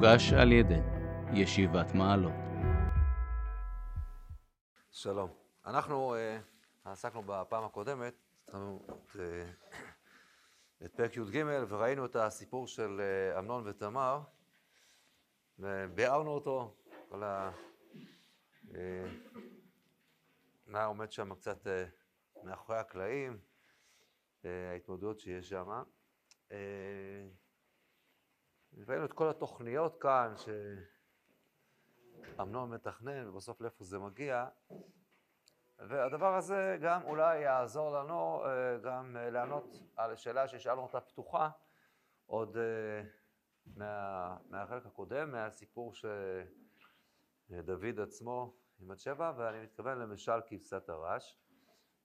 מוגש על ידי ישיבת מעלות. שלום. אנחנו uh, עסקנו בפעם הקודמת, עשינו את, uh, את פרק י"ג וראינו את הסיפור של uh, אמנון ותמר, וביארנו אותו, כל ה... Uh, מה עומד שם קצת uh, מאחורי הקלעים, uh, ההתמודדות שיש שם. Uh, ראינו את כל התוכניות כאן שאמנון מתכנן, ובסוף לאיפה זה מגיע. והדבר הזה גם אולי יעזור לנו אה, גם אה, לענות על שאלה ששאלנו אותה פתוחה עוד אה, מה, מהחלק הקודם, מהסיפור שדוד עצמו עם בת שבע, ואני מתכוון למשל כבשת הרש,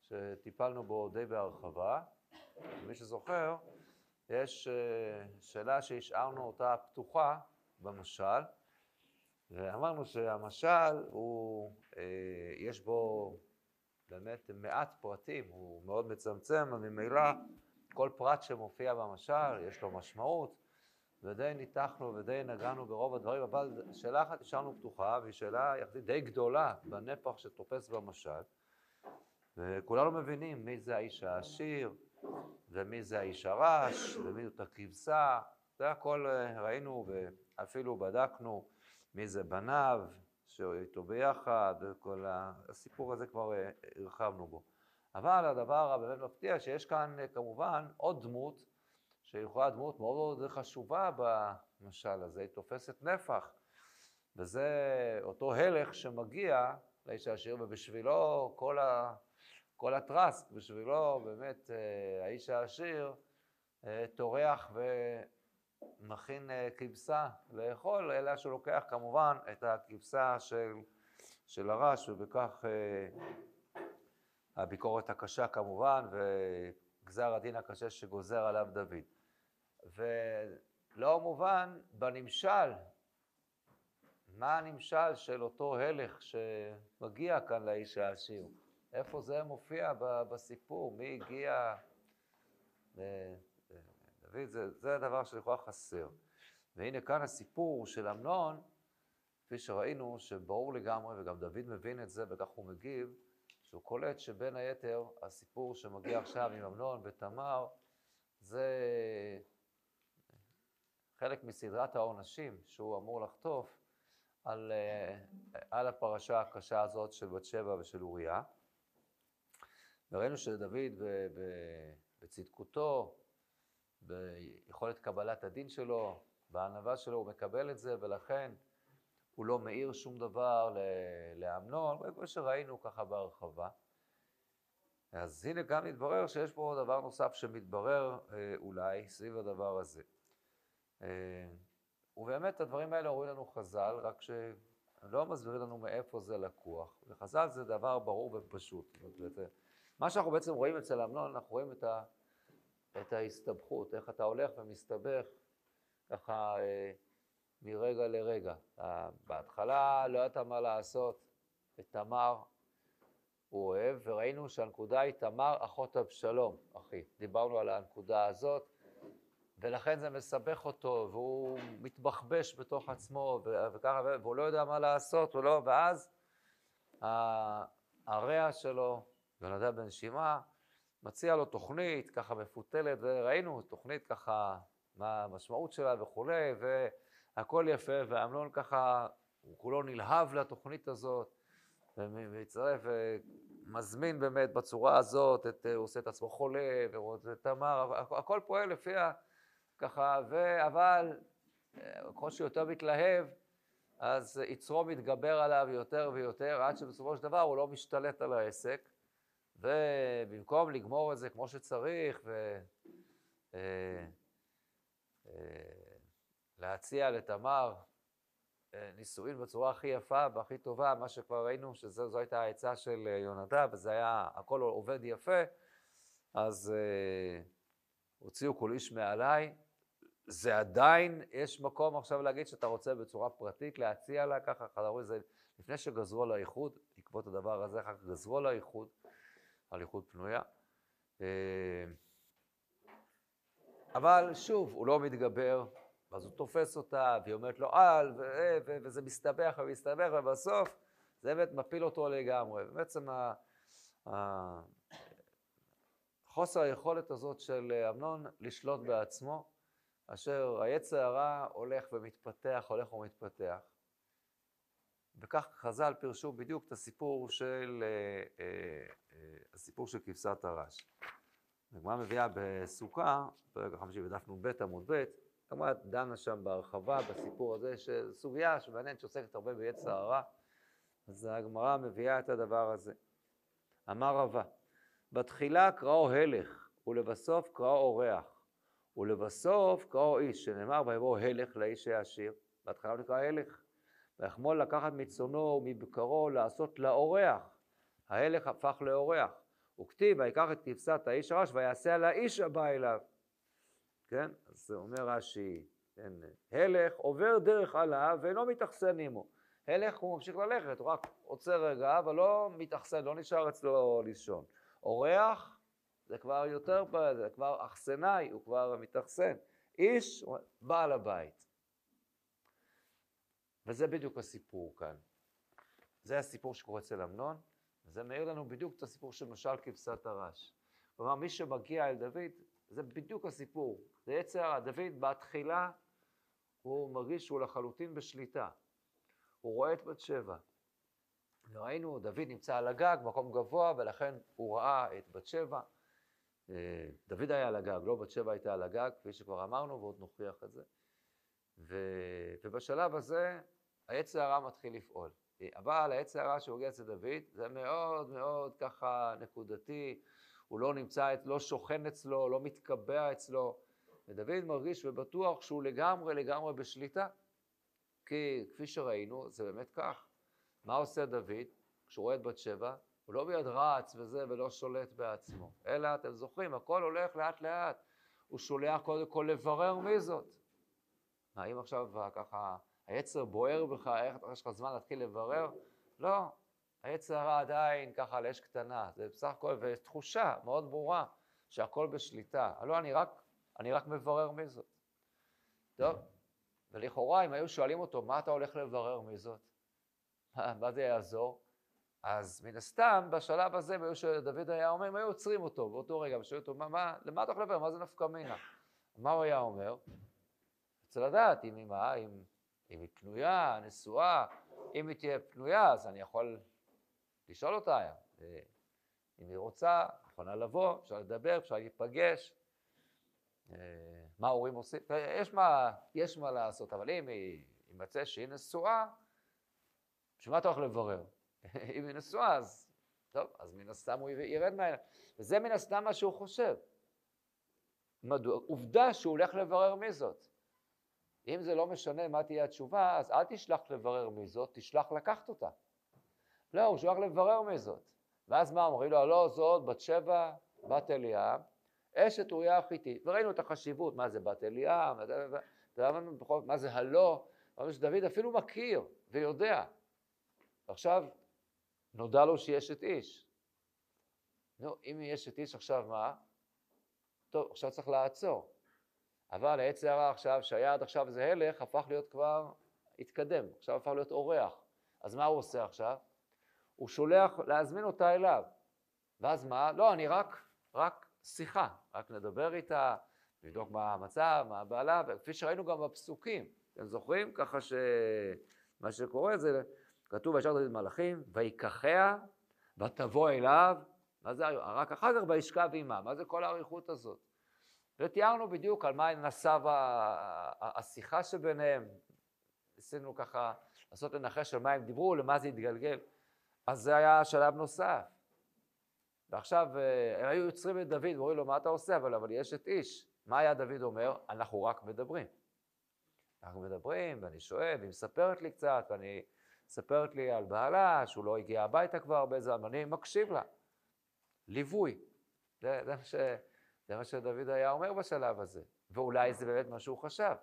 שטיפלנו בו די בהרחבה. מי שזוכר, יש שאלה שהשארנו אותה פתוחה במשל, ואמרנו שהמשל הוא, יש בו באמת מעט פרטים, הוא מאוד מצמצם, וממילא כל פרט שמופיע במשל יש לו משמעות, ודי ניתחנו ודי נגענו ברוב הדברים, אבל שאלה אחת השארנו פתוחה, והיא שאלה יחסית די גדולה בנפח שתופס במשל, וכולנו מבינים מי זה האיש העשיר, ומי זה האיש הרש, ומי זאת הכבשה, זה הכל אה, ראינו ואפילו בדקנו מי זה בניו, שאיתו ביחד, וכל הסיפור הזה כבר אה, הרחבנו בו. אבל הדבר הבאמת מפתיע, שיש כאן אה, כמובן עוד דמות, שיכולה דמות מאוד מאוד חשובה במשל הזה, היא תופסת נפח, וזה אותו הלך שמגיע לאיש העשיר, ובשבילו כל, ה, כל הטרסק, בשבילו באמת אה, האיש העשיר טורח ו... מכין אה, כבשה לאכול, אלא שהוא לוקח כמובן את הכבשה של, של הרש, ובכך אה, הביקורת הקשה כמובן, וגזר הדין הקשה שגוזר עליו דוד. ולא מובן בנמשל, מה הנמשל של אותו הלך שמגיע כאן לאיש העשיר? איפה זה מופיע בסיפור? מי הגיע? דוד זה, זה הדבר שלכאורה חסר. והנה כאן הסיפור של אמנון, כפי שראינו, שברור לגמרי, וגם דוד מבין את זה, וכך הוא מגיב, שהוא קולט שבין היתר הסיפור שמגיע עכשיו עם אמנון ותמר, זה חלק מסדרת העונשים שהוא אמור לחטוף על, על הפרשה הקשה הזאת של בת שבע ושל אוריה. וראינו שדוד בצדקותו, ביכולת קבלת הדין שלו, בענווה שלו, הוא מקבל את זה, ולכן הוא לא מאיר שום דבר לאמנון, כמו שראינו ככה בהרחבה. אז הנה גם מתברר שיש פה דבר נוסף שמתברר אה, אולי סביב הדבר הזה. אה, ובאמת הדברים האלה אומרים לנו חז"ל, רק שלא מסבירים לנו מאיפה זה לקוח. וחז"ל זה דבר ברור ופשוט. מה שאנחנו בעצם רואים אצל אמנון, אנחנו רואים את ה... את ההסתבכות, איך אתה הולך ומסתבך ככה אה, מרגע לרגע. אה, בהתחלה לא ידעת מה לעשות, את תמר הוא אוהב, וראינו שהנקודה היא תמר אחות אבשלום, אחי. דיברנו על הנקודה הזאת, ולכן זה מסבך אותו, והוא מתבחבש בתוך עצמו, וככה, והוא לא יודע מה לעשות, לא, ואז הרע שלו, בן שמעה, מציע לו תוכנית ככה מפותלת, וראינו תוכנית ככה, מה המשמעות שלה וכולי, והכל יפה, ואמנון ככה, הוא כולו נלהב לתוכנית הזאת, ומצטרף ומזמין באמת בצורה הזאת, את, הוא עושה את עצמו חולה, ורוצה תמר, הכל פועל לפי ה... ככה, ו... אבל ככל שיותר מתלהב, אז יצרו מתגבר עליו יותר ויותר, עד שבסופו של דבר הוא לא משתלט על העסק. ובמקום לגמור את זה כמו שצריך ולהציע אה, אה, לתמר אה, נישואין בצורה הכי יפה והכי טובה, מה שכבר ראינו שזו הייתה העצה של יונדב, וזה היה, הכל עובד יפה, אז הוציאו כל איש מעליי. זה עדיין, יש מקום עכשיו להגיד שאתה רוצה בצורה פרטית להציע לה ככה, זה לפני שגזרו על האיחוד, בעקבות הדבר הזה, אחר כך גזרו על האיחוד, איחוד פנויה. אה, אבל שוב, הוא לא מתגבר אז הוא תופס אותה, והיא אומרת לו על, ו- ו- וזה מסתבך ומסתבך, ובסוף זה באמת מפיל אותו לגמרי. ובעצם ה- ה- חוסר היכולת הזאת של אמנון לשלוט בעצמו, אשר היצר הרע הולך ומתפתח, הולך ומתפתח. וכך חז"ל פירשו בדיוק את הסיפור של, אה, אה, אה, הסיפור של כבשת הרש. הגמרא מביאה בסוכה, פרק החמישי בדף נ"ב עמוד ב', הגמרא דנה שם בהרחבה בסיפור הזה, שסוגיה שמעניינת שעוסקת הרבה ביצר הרע, אז הגמרא מביאה את הדבר הזה. אמר רבה, בתחילה קראו הלך, ולבסוף קראו אורח, ולבסוף קראו איש, שנאמר ויבוא הלך לאיש העשיר, בהתחלה הוא נקרא הלך. ויחמול לקחת מצונו ומבקרו לעשות לאורח, ההלך הפך לאורח. וכתיב, ויקח את כבשת האיש הרש ויעשה על האיש הבא אליו. כן? אז אומר רש"י, כן, הלך עובר דרך עליו ואינו מתאכסן עמו. הלך הוא ממשיך ללכת, הוא רק עוצר רגע, אבל לא מתאכסן, לא נשאר אצלו לישון. אורח זה כבר יותר, זה כבר אכסנאי, הוא כבר מתאכסן. איש, בעל הבית. וזה בדיוק הסיפור כאן. זה הסיפור שקורה אצל אמנון, וזה מעיר לנו בדיוק את הסיפור של משל כבשת הרש. כלומר, מי שמגיע אל דוד, זה בדיוק הסיפור. זה יצר. דוד בתחילה, הוא מרגיש שהוא לחלוטין בשליטה. הוא רואה את בת שבע. ראינו, דוד נמצא על הגג, מקום גבוה, ולכן הוא ראה את בת שבע. אה, דוד היה על הגג, לא בת שבע הייתה על הגג, כפי שכבר אמרנו, ועוד נוכיח את זה. ו... ובשלב הזה, היצר הרע מתחיל לפעול. אבל היצר הרע שהוגע אצל דוד, זה מאוד מאוד ככה נקודתי, הוא לא נמצא, לא שוכן אצלו, לא מתקבע אצלו, ודוד מרגיש ובטוח שהוא לגמרי לגמרי בשליטה. כי כפי שראינו, זה באמת כך. מה עושה דוד כשהוא רואה את בת שבע? הוא לא מיד רץ וזה ולא שולט בעצמו, אלא אתם זוכרים, הכל הולך לאט לאט. הוא שולח קודם כל לברר מי זאת. האם עכשיו ככה היצר בוער בך, איך יש לך זמן להתחיל לברר? לא, היצר עדיין ככה על אש קטנה, זה בסך הכל, ותחושה מאוד ברורה שהכל בשליטה. לא, אני רק, אני רק מברר מי זאת. טוב, ולכאורה אם היו שואלים אותו, מה אתה הולך לברר מי זאת? מה זה יעזור? אז מן הסתם, בשלב הזה, דוד היה אומר, הם היו עוצרים אותו באותו רגע, ושואלים אותו, מה, מה, למה אתה הולך לברר? מה זה נפקא מינה? מה הוא היה אומר? רוצה לדעת אם היא מה, אם, אם היא פנויה, נשואה, אם היא תהיה פנויה, אז אני יכול לשאול אותה, אה, אם היא רוצה, יכולה לבוא, אפשר לדבר, אפשר להיפגש, אה, מה ההורים עושים, יש מה, יש מה לעשות, אבל אם היא יימצא שהיא נשואה, בשביל מה אתה הולך לברר? אם היא נשואה, אז טוב, אז מן הסתם הוא ירד מהעניין. וזה מן הסתם מה שהוא חושב. מדוע? עובדה שהוא הולך לברר מי זאת. אם זה לא משנה מה תהיה התשובה, אז אל תשלח לברר מי זאת, תשלח לקחת אותה. לא, הוא שלח לברר מי זאת. ואז מה אומרים לו? לא, זאת בת שבע, בת אליעם, אשת אוריה החיתית. וראינו את החשיבות, מה זה בת אליעם, מה זה הלא, מה שדוד אפילו מכיר ויודע. ועכשיו נודע לו שהיא אשת איש. נו, אם היא אשת איש עכשיו מה? טוב, עכשיו צריך לעצור. אבל העץ הרע עכשיו, שהיה עד עכשיו איזה הלך, הפך להיות כבר, התקדם, עכשיו הפך להיות אורח. אז מה הוא עושה עכשיו? הוא שולח להזמין אותה אליו. ואז מה? לא, אני רק, רק שיחה, רק נדבר איתה, נבדוק מה המצב, מה הבעלה, וכפי שראינו גם בפסוקים, אתם זוכרים? ככה שמה שקורה זה, כתוב וישר דוד מלאכים, ויקחיה ותבוא אליו, מה זה, רק אחר כך וישכב עימה, מה זה כל האריכות הזאת? ותיארנו בדיוק על מה נסב השיחה שביניהם, ניסינו ככה לעשות לנחש על מה הם דיברו, למה זה התגלגל, אז זה היה שלב נוסף. ועכשיו אה, הם היו יוצרים את דוד ואומרים לו, מה אתה עושה? אבל, אבל יש את איש. מה היה דוד אומר? אנחנו רק מדברים. אנחנו מדברים, ואני שואל, והיא מספרת לי קצת, ואני מספרת לי על בעלה, שהוא לא הגיע הביתה כבר הרבה זמן, ואני מקשיב לה. ליווי. זה, זה, מה ש, זה מה שדוד היה אומר בשלב הזה. ואולי זה באמת מה שהוא חשב.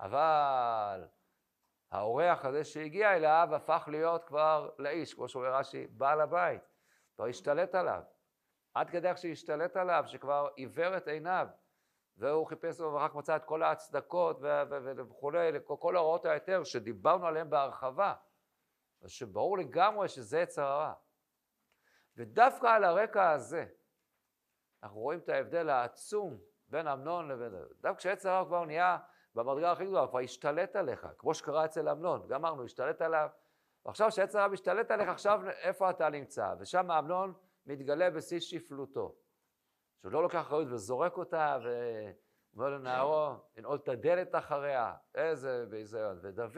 אבל האורח הזה שהגיע אליו הפך להיות כבר לאיש, כמו שאומר רש"י, בעל הבית. כבר השתלט עליו. עד כדי איך שהשתלט עליו, שכבר עיוור את עיניו. והוא חיפש ורק מצא את כל ההצדקות וכולי, כל הוראות ההיתר שדיברנו עליהן בהרחבה, שברור לגמרי שזה יצר הרע. ודווקא על הרקע הזה, אנחנו רואים את ההבדל העצום בין אמנון לבין... דווקא כשיצר הרע כבר נהיה במדרגה הכי גדולה, כבר השתלט עליך, כמו שקרה אצל אמנון, גמרנו, השתלט עליו, ועכשיו כשיצר הרע משתלט עליך, עכשיו איפה אתה נמצא? ושם אמנון מתגלה בשיא שפלותו. שהוא לא לוקח אחריות וזורק אותה, ואומר לנערו, לנעול את הדלת אחריה, איזה ביזיון. ודוד,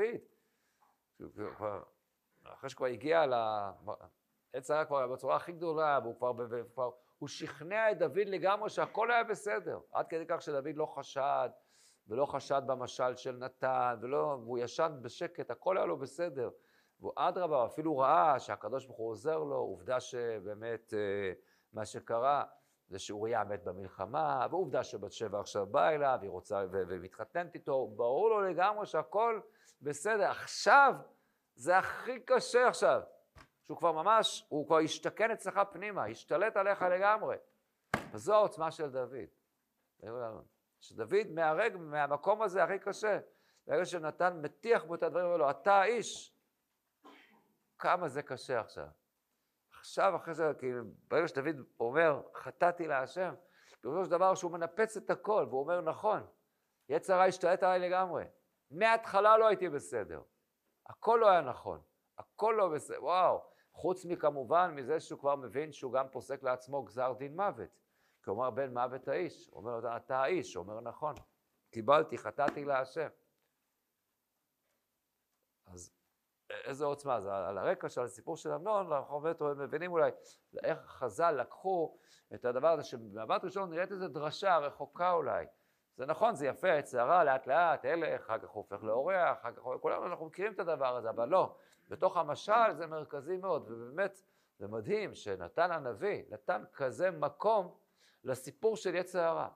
אחרי שכבר הגיע לעץ הרע כבר בצורה הכי גדולה, והוא כבר, כבר, הוא שכנע את דוד לגמרי שהכל היה בסדר, עד כדי כך שדוד לא חשד, ולא חשד במשל של נתן, ולא, והוא ישן בשקט, הכל היה לו בסדר. והוא אדרבה, אפילו ראה שהקדוש ברוך הוא עוזר לו, עובדה שבאמת אה, מה שקרה זה שאוריה מת במלחמה, ועובדה שבת שבע עכשיו באה אליו, היא רוצה ומתחתנת איתו, ברור לו לגמרי שהכל בסדר. עכשיו, זה הכי קשה עכשיו, שהוא כבר ממש, הוא כבר השתכן אצלך פנימה, השתלט עליך לגמרי. וזו העוצמה של דוד. שדוד מהרג, מהמקום הזה הכי קשה, ברגע שנתן מטיח בו את הדברים, אומר לו, אתה האיש. כמה זה קשה עכשיו. עכשיו, אחרי זה, כי ברגע שדוד אומר, חטאתי להשם, פירושו של דבר שהוא מנפץ את הכל, והוא אומר, נכון, יצר הרע השתלט עליי לגמרי. מההתחלה לא הייתי בסדר. הכל לא היה נכון. הכל לא בסדר. וואו. חוץ מכמובן מזה שהוא כבר מבין שהוא גם פוסק לעצמו גזר דין מוות. כי הוא בן מוות האיש. הוא אומר, אתה האיש. הוא אומר, נכון. קיבלתי, חטאתי להשם. אז איזה עוצמה, זה על הרקע של הסיפור של אמנון, אנחנו באמת מבינים אולי איך חז"ל לקחו את הדבר הזה, שבמבט ראשון נראית איזו דרשה רחוקה אולי. זה נכון, זה יפה, הצערה לאט לאט, הלך, אחר כך הוא הופך לאורח, אחר כך, כולנו אנחנו מכירים את הדבר הזה, אבל לא, בתוך המשל זה מרכזי מאוד, ובאמת זה מדהים שנתן הנביא, נתן כזה מקום לסיפור של יצר הרע.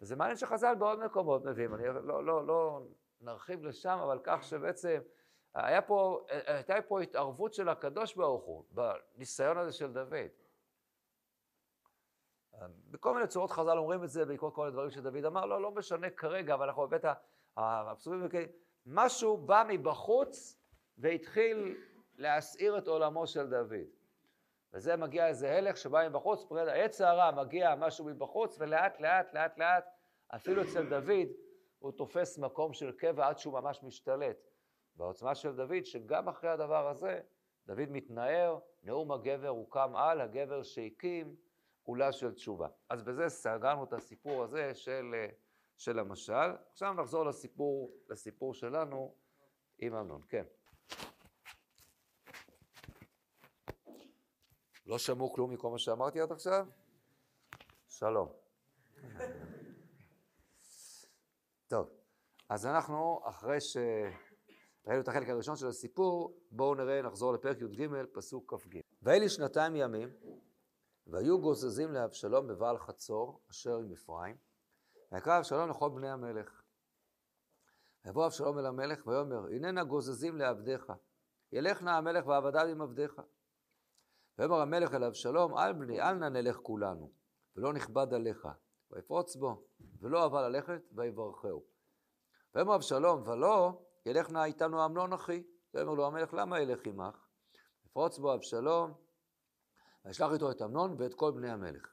וזה מעניין שחז"ל בעוד מקומות מביאים, אני לא, לא, לא נרחיב לשם, אבל כך שבעצם היה פה, הייתה פה התערבות של הקדוש ברוך הוא בניסיון הזה של דוד. בכל מיני צורות חז"ל אומרים את זה בעקבות כל הדברים שדוד אמר, לא, לא משנה כרגע, אבל אנחנו בבית הפסוקים, משהו בא מבחוץ והתחיל להסעיר את עולמו של דוד. וזה מגיע איזה הלך שבא מבחוץ, עץ הרע מגיע משהו מבחוץ, ולאט לאט לאט לאט, אפילו אצל דוד, הוא תופס מקום של קבע עד שהוא ממש משתלט. והעוצמה של דוד, שגם אחרי הדבר הזה, דוד מתנער, נאום הגבר הוקם על, הגבר שהקים עולה של תשובה. אז בזה סגרנו את הסיפור הזה של, של המשל. עכשיו נחזור לסיפור, לסיפור שלנו עם אמנון. כן. לא שמעו כלום מכל מה שאמרתי עד עכשיו? שלום. טוב, אז אנחנו, אחרי ש... ראינו את החלק הראשון של הסיפור, בואו נראה, נחזור לפרק י"ג, פסוק כ"ג. ואלי שנתיים ימים, והיו גוזזים לאבשלום בבעל חצור, אשר עם אפרים, ויקרא אבשלום לכל בני המלך. ויבוא אבשלום אל המלך ויאמר, הננה גוזזים לעבדיך, ילך נא המלך ועבדיו עם עבדיך. ויאמר המלך אל אבשלום, אל בני, אל נא נלך כולנו, ולא נכבד עליך. ויפרוץ בו, ולא אהבה ללכת, ויברכהו. ויאמר אבשלום, ולא, ילך נא איתנו אמנון אחי. ויאמר לו המלך, למה ילך עמך? יפרוץ בו אבשלום, וישלח איתו את אמנון ואת כל בני המלך.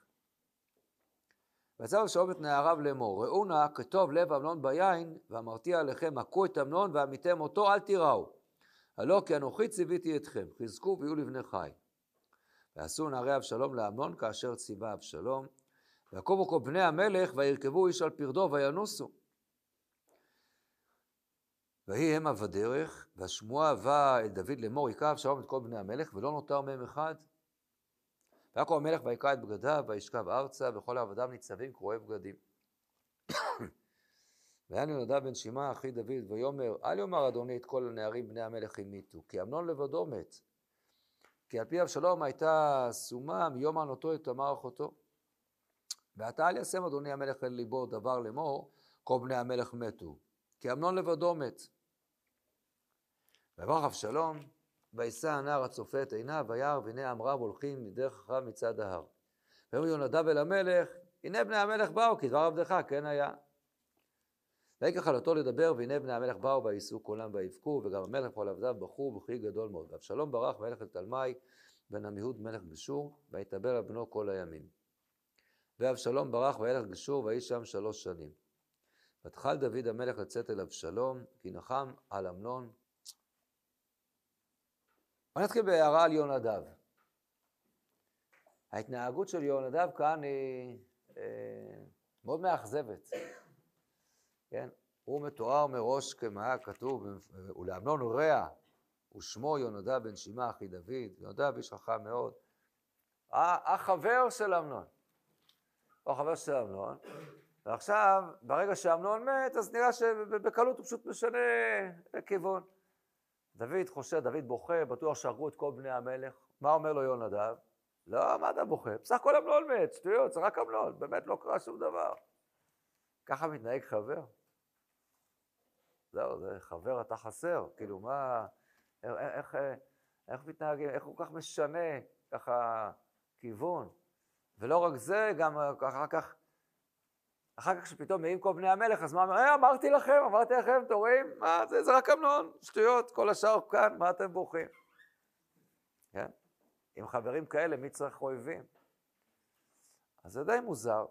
ויצא אבשלום את נעריו לאמור, ראו נא כטוב לב אמנון ביין, ואמרתי עליכם, הכו את אמנון ועמיתם אותו, אל תיראו. הלא כי אנוכי ציוויתי אתכם, חזקו ויהיו לבני חי. ועשו נערי אבשלום לאמנון כאשר ציווה אבשלום, ויקומו כל בני המלך וירכבו איש על פרדו וינוסו. ויהי המה בדרך, והשמועה באה אל דוד לאמור, היכה אבשלום את כל בני המלך, ולא נותר מהם אחד. ויקום המלך ויקרא את בגדיו, וישכב ארצה, וכל עבדיו ניצבים קרועי בגדים. והיה יהונדב בן שמעה אחי דוד, ויאמר, אל יאמר אדוני את כל הנערים בני המלך המיתו, כי אמנון לבדו מת. כי על פי אבשלום הייתה סומה מיום ענותו את תמר אחותו. ועתה אל ישם אדוני המלך אל ליבו דבר לאמור, כל בני המלך מתו. כי אמנון לבדו מת. ויברך אבשלום, וישא הנער הצופה את עיניו, וירא והנה אמריו הולכים מדרך אחריו מצד ההר. ויאמר יונדב אל המלך, הנה בני המלך באו, כי דבר עבדך כן היה. ויהי ככלתו לדבר, והנה בני המלך באו ויישאו קולם ויבכו, וגם המלך וכל עבדיו בכו בכי גדול מאוד. ואבשלום ברח וילך לתלמי בן עמיהוד מלך גשור, ויתאבל על בנו כל הימים. ואבשלום ברח וילך גשור, ויהי שם שלוש שנים. ותחל דוד המלך לצאת אל אבשלום, כי נחם על אמנון. בוא נתחיל בהערה על יונדב. ההתנהגות של יונדב כאן היא אה, מאוד מאכזבת. כן? הוא מתואר מראש כמה כתוב, ולאמנון רע, ושמו יונדב בן שמעה אחי דוד, יונדב איש חכם מאוד. החבר של אמנון. הוא החבר של אמנון, ועכשיו, ברגע שאמנון מת, אז נראה שבקלות הוא פשוט משנה כיוון. דוד חושב, דוד בוכה, בטוח שהרגו את כל בני המלך. מה אומר לו יונדב? לא, מה אתה בוכה? בסך הכל אמנון מת, שטויות, זה רק אמנון, באמת לא קרה שום דבר. ככה מתנהג חבר? זהו, זה חבר אתה חסר, כאילו מה, איך, איך, מתנהגים, איך הוא כך משנה ככה כיוון. ולא רק זה, גם אחר כך, אחר כך שפתאום מעים כל בני המלך, אז מה, אה, אמרתי לכם, אמרתי לכם, אתם רואים? מה, זה, זה רק אמנון, שטויות, כל השאר כאן, מה אתם בוכים? כן? עם חברים כאלה, מי צריך אויבים? אז זה די מוזר.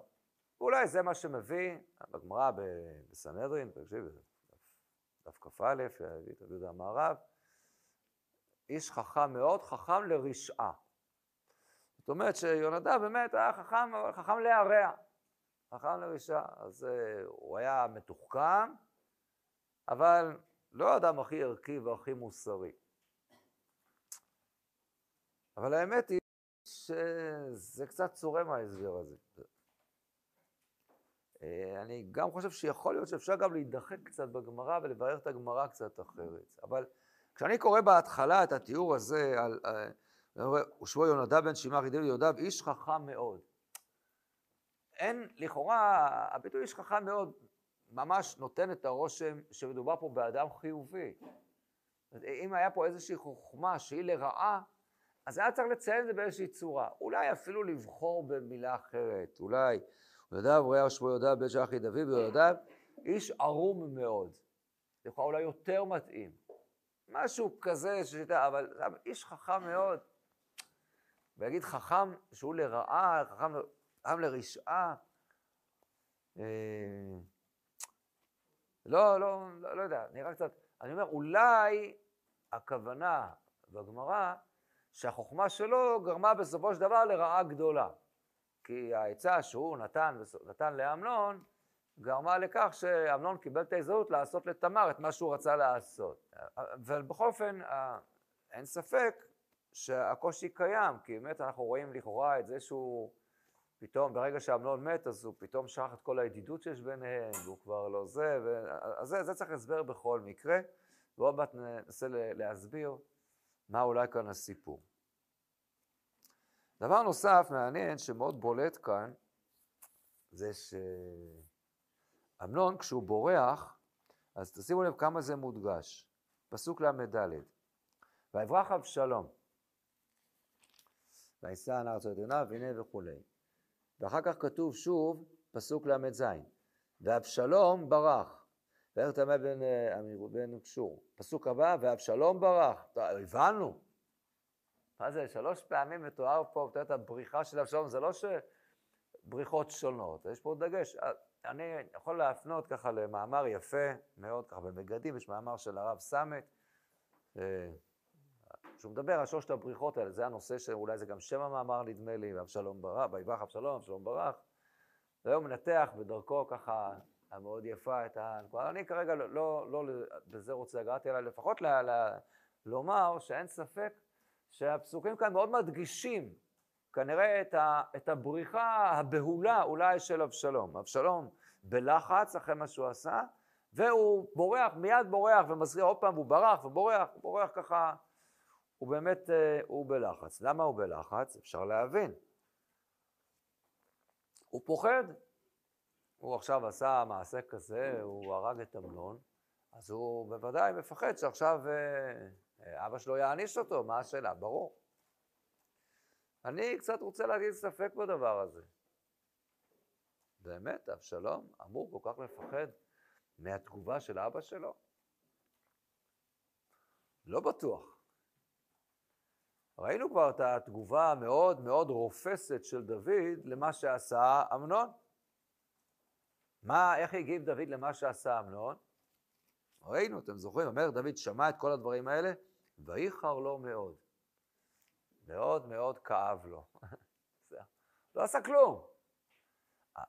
אולי זה מה שמביא, בגמרא בסנהדרין, תקשיב, דף כ"א, הביא את יהודה המערב, איש חכם מאוד, חכם לרשעה. זאת אומרת שיונדב באמת היה חכם, חכם להרע, חכם לרשעה. אז uh, הוא היה מתוחכם, אבל לא האדם הכי ערכי והכי מוסרי. אבל האמת היא שזה קצת צורם ההסבר הזה. אה, אני גם חושב שיכול להיות שאפשר גם להידחק קצת בגמרא ולברר את הגמרא קצת אחרת. אבל כשאני קורא בהתחלה את התיאור הזה על... ושמו יונדב בן שמעון ידיד יהודב, איש חכם מאוד. אין, לכאורה, הביטוי איש חכם מאוד ממש נותן את הרושם שמדובר פה באדם חיובי. אם היה פה איזושהי חוכמה שהיא לרעה, אז היה צריך לציין את זה באיזושהי צורה. אולי אפילו לבחור במילה אחרת, אולי ויודב רואה שמו יודב בית אחי דוד ויודב איש ערום מאוד. לכאורה אולי יותר מתאים. משהו כזה, ששיטה, אבל איש חכם מאוד. ויגיד חכם שהוא לרעה, חכם, חכם לרשעה. אה, לא, לא, לא, לא יודע, נראה קצת, אני אומר, אולי הכוונה בגמרא שהחוכמה שלו גרמה בסופו של דבר לרעה גדולה. כי העצה שהוא נתן, נתן לאמנון, גרמה לכך שאמנון קיבל את ההזדמנות לעשות לתמר את מה שהוא רצה לעשות. אבל בכל אופן, אין ספק שהקושי קיים, כי באמת אנחנו רואים לכאורה את זה שהוא פתאום, ברגע שאמנון מת, אז הוא פתאום שכח את כל הידידות שיש ביניהם, והוא כבר לא זה, ו... אז זה, זה צריך הסבר בכל מקרה, ועוד מעט ננסה להסביר מה אולי כאן הסיפור. דבר נוסף מעניין שמאוד בולט כאן, זה שאמנון כשהוא בורח, אז תשימו לב כמה זה מודגש. פסוק ל"ד: ויברח אבשלום, וישא הנער צוות עיניו, והנה וכולי. ואחר כך כתוב שוב, פסוק ל"ז: ואבשלום ברח. ואיך תמה בן, בן קשור. פסוק הבא, ואבשלום ברח. הבנו, מה זה, שלוש פעמים מתואר פה, את הבריחה של אבשלום, זה לא שבריחות שונות, יש פה דגש. אני יכול להפנות ככה למאמר יפה מאוד, ככה במגדים, יש מאמר של הרב סמט, אה, שהוא מדבר על שלושת הבריחות האלה, זה הנושא שאולי זה גם שם המאמר נדמה לי, ואבשלום ברח, ויברח אבשלום, אבשלום ברח, והיום מנתח בדרכו ככה המאוד יפה את הנקודה. אני כרגע לא, לא, לא בזה רוצה לגעת, אלא לפחות ל, ל, לומר שאין ספק שהפסוקים כאן מאוד מדגישים כנראה את, ה, את הבריחה הבהולה אולי של אבשלום. אבשלום בלחץ אחרי מה שהוא עשה, והוא בורח, מיד בורח ומזכיר עוד פעם, הוא ברח ובורח, הוא בורח ככה, הוא באמת, אה, הוא בלחץ. למה הוא בלחץ? אפשר להבין. הוא פוחד. הוא עכשיו עשה מעשה כזה, הוא הרג את אמנון, אז הוא בוודאי מפחד שעכשיו... אבא שלו יעניש אותו, מה השאלה? ברור. אני קצת רוצה להגיד ספק בדבר הזה. באמת, אבשלום אמור כל כך לפחד מהתגובה של אבא שלו? לא בטוח. ראינו כבר את התגובה המאוד מאוד רופסת של דוד למה שעשה אמנון. מה, איך הגיב דוד למה שעשה אמנון? ראינו, אתם זוכרים, אומר דוד שמע את כל הדברים האלה, ואיחר לו מאוד. מאוד מאוד כאב לו. לא עשה כלום.